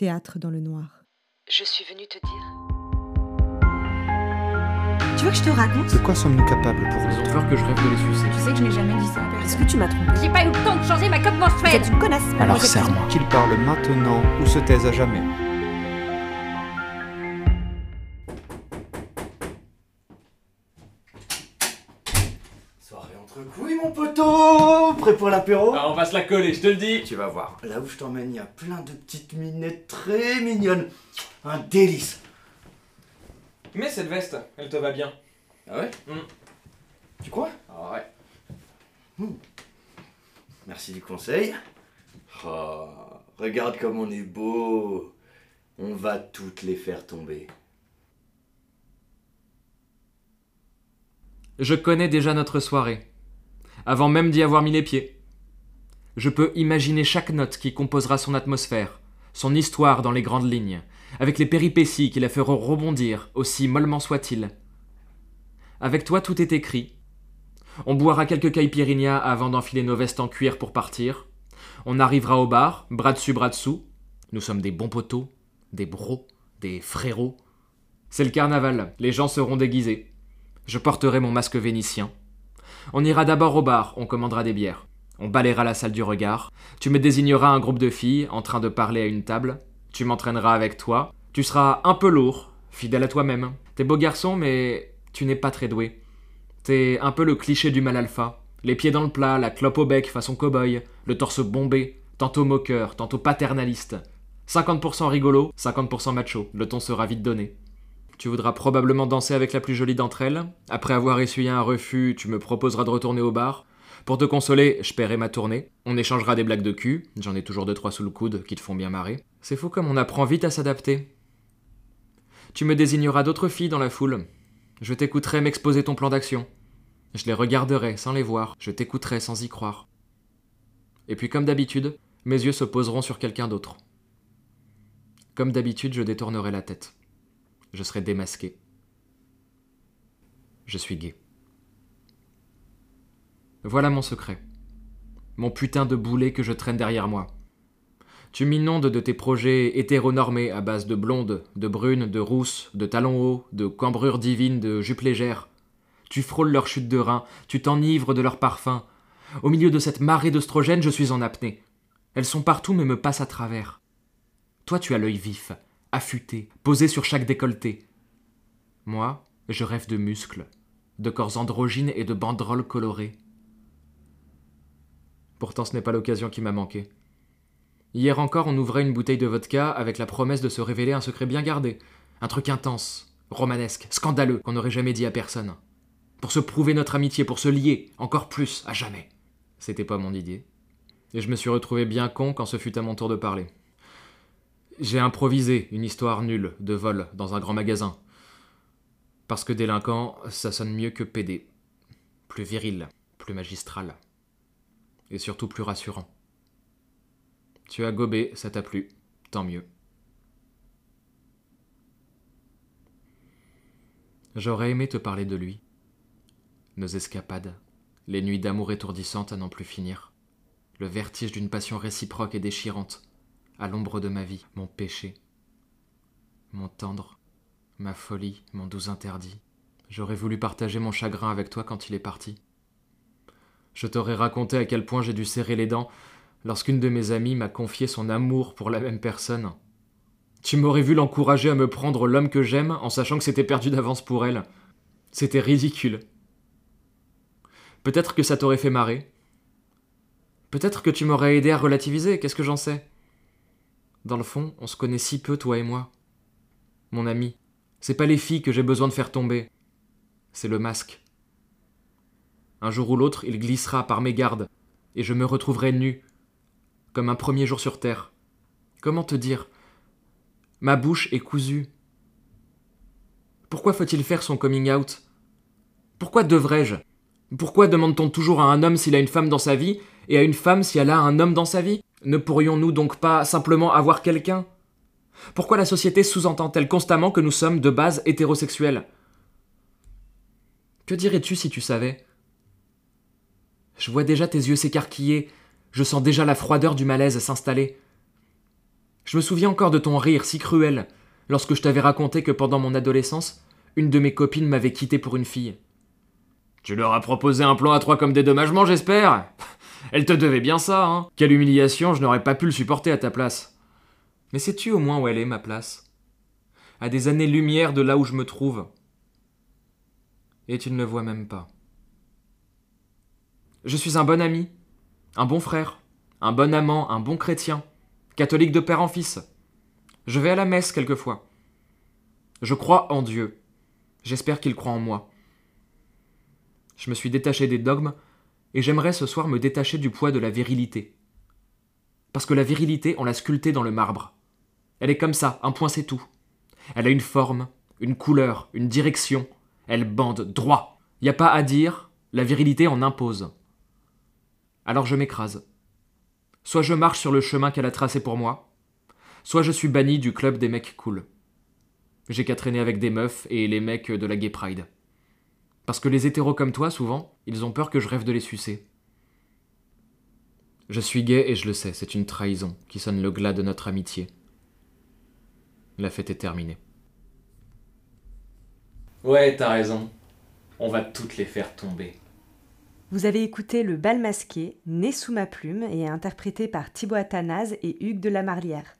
Théâtre dans le noir. Je suis venue te dire. Tu veux que je te raconte? De quoi sommes-nous capables pour ont peur que je rêve de les sucer. Tu sais que je n'ai jamais dit ça à Est-ce que tu m'as trompé J'ai pas eu le temps de changer ma coque Vous menstruelle êtes une connasse Alors serre-moi. Qu'il parle maintenant ou se taise à jamais. Prêt pour l'apéro Ah, on va se la coller, je te le dis. Tu vas voir, là où je t'emmène, il y a plein de petites minettes très mignonnes. Un délice Mais cette veste, elle te va bien. Ah ouais? Mm. Tu crois? Ah ouais. Merci du conseil. Oh, regarde comme on est beau On va toutes les faire tomber. Je connais déjà notre soirée, avant même d'y avoir mis les pieds. Je peux imaginer chaque note qui composera son atmosphère, son histoire dans les grandes lignes, avec les péripéties qui la feront rebondir, aussi mollement soit-il. Avec toi, tout est écrit. On boira quelques caipirinhas avant d'enfiler nos vestes en cuir pour partir. On arrivera au bar, bras dessus, bras dessous. Nous sommes des bons poteaux, des bros, des frérots. C'est le carnaval, les gens seront déguisés. Je porterai mon masque vénitien. On ira d'abord au bar, on commandera des bières. On balayera la salle du regard. Tu me désigneras un groupe de filles en train de parler à une table. Tu m'entraîneras avec toi. Tu seras un peu lourd, fidèle à toi-même. T'es beau garçon, mais tu n'es pas très doué. T'es un peu le cliché du mal alpha. Les pieds dans le plat, la clope au bec façon cow-boy, le torse bombé, tantôt moqueur, tantôt paternaliste. 50% rigolo, 50% macho. Le ton sera vite donné. Tu voudras probablement danser avec la plus jolie d'entre elles. Après avoir essuyé un refus, tu me proposeras de retourner au bar. Pour te consoler, je paierai ma tournée. On échangera des blagues de cul. J'en ai toujours deux trois sous le coude qui te font bien marrer. C'est fou comme on apprend vite à s'adapter. Tu me désigneras d'autres filles dans la foule. Je t'écouterai m'exposer ton plan d'action. Je les regarderai sans les voir. Je t'écouterai sans y croire. Et puis comme d'habitude, mes yeux se poseront sur quelqu'un d'autre. Comme d'habitude, je détournerai la tête je serai démasqué. Je suis gay. Voilà mon secret. Mon putain de boulet que je traîne derrière moi. Tu m'inondes de tes projets hétéronormés à base de blondes, de brunes, de rousses, de talons hauts, de cambrures divines, de jupes légères. Tu frôles leur chute de rein, tu t'enivres de leur parfum. Au milieu de cette marée d'oestrogènes, je suis en apnée. Elles sont partout mais me passent à travers. Toi, tu as l'œil vif, affûté, posé sur chaque décolleté. Moi, je rêve de muscles, de corps androgynes et de banderoles colorées. Pourtant, ce n'est pas l'occasion qui m'a manqué. Hier encore, on ouvrait une bouteille de vodka avec la promesse de se révéler un secret bien gardé, un truc intense, romanesque, scandaleux, qu'on n'aurait jamais dit à personne. Pour se prouver notre amitié, pour se lier, encore plus, à jamais. C'était pas mon idée. Et je me suis retrouvé bien con quand ce fut à mon tour de parler. J'ai improvisé une histoire nulle de vol dans un grand magasin. Parce que délinquant, ça sonne mieux que PD. Plus viril, plus magistral. Et surtout plus rassurant. Tu as gobé, ça t'a plu. Tant mieux. J'aurais aimé te parler de lui. Nos escapades, les nuits d'amour étourdissantes à n'en plus finir, le vertige d'une passion réciproque et déchirante à l'ombre de ma vie, mon péché, mon tendre, ma folie, mon doux interdit. J'aurais voulu partager mon chagrin avec toi quand il est parti. Je t'aurais raconté à quel point j'ai dû serrer les dents lorsqu'une de mes amies m'a confié son amour pour la même personne. Tu m'aurais vu l'encourager à me prendre l'homme que j'aime en sachant que c'était perdu d'avance pour elle. C'était ridicule. Peut-être que ça t'aurait fait marrer. Peut-être que tu m'aurais aidé à relativiser, qu'est-ce que j'en sais? Dans le fond, on se connaît si peu, toi et moi. Mon ami, c'est pas les filles que j'ai besoin de faire tomber. C'est le masque. Un jour ou l'autre, il glissera par mes gardes, et je me retrouverai nu, comme un premier jour sur terre. Comment te dire? Ma bouche est cousue. Pourquoi faut-il faire son coming out? Pourquoi devrais-je? Pourquoi demande-t-on toujours à un homme s'il a une femme dans sa vie, et à une femme si elle a un homme dans sa vie? Ne pourrions-nous donc pas simplement avoir quelqu'un? Pourquoi la société sous-entend-elle constamment que nous sommes de base hétérosexuels? Que dirais-tu si tu savais? Je vois déjà tes yeux s'écarquiller, je sens déjà la froideur du malaise s'installer. Je me souviens encore de ton rire si cruel lorsque je t'avais raconté que pendant mon adolescence, une de mes copines m'avait quitté pour une fille. Tu leur as proposé un plan à trois comme dédommagement, j'espère? Elle te devait bien ça, hein Quelle humiliation, je n'aurais pas pu le supporter à ta place. Mais sais-tu au moins où elle est, ma place? À des années-lumière de là où je me trouve. Et tu ne le vois même pas. Je suis un bon ami, un bon frère, un bon amant, un bon chrétien, catholique de père en fils. Je vais à la messe quelquefois. Je crois en Dieu. J'espère qu'il croit en moi. Je me suis détaché des dogmes, et j'aimerais ce soir me détacher du poids de la virilité. Parce que la virilité, on l'a sculptée dans le marbre. Elle est comme ça, un point c'est tout. Elle a une forme, une couleur, une direction. Elle bande droit. Y a pas à dire, la virilité en impose. Alors je m'écrase. Soit je marche sur le chemin qu'elle a tracé pour moi, soit je suis banni du club des mecs cool. J'ai qu'à traîner avec des meufs et les mecs de la Gay Pride. Parce que les hétéros comme toi, souvent, ils ont peur que je rêve de les sucer. Je suis gay et je le sais, c'est une trahison qui sonne le glas de notre amitié. La fête est terminée. Ouais, t'as raison. On va toutes les faire tomber. Vous avez écouté Le bal masqué, né sous ma plume et interprété par Thibaut Athanase et Hugues de la Marlière.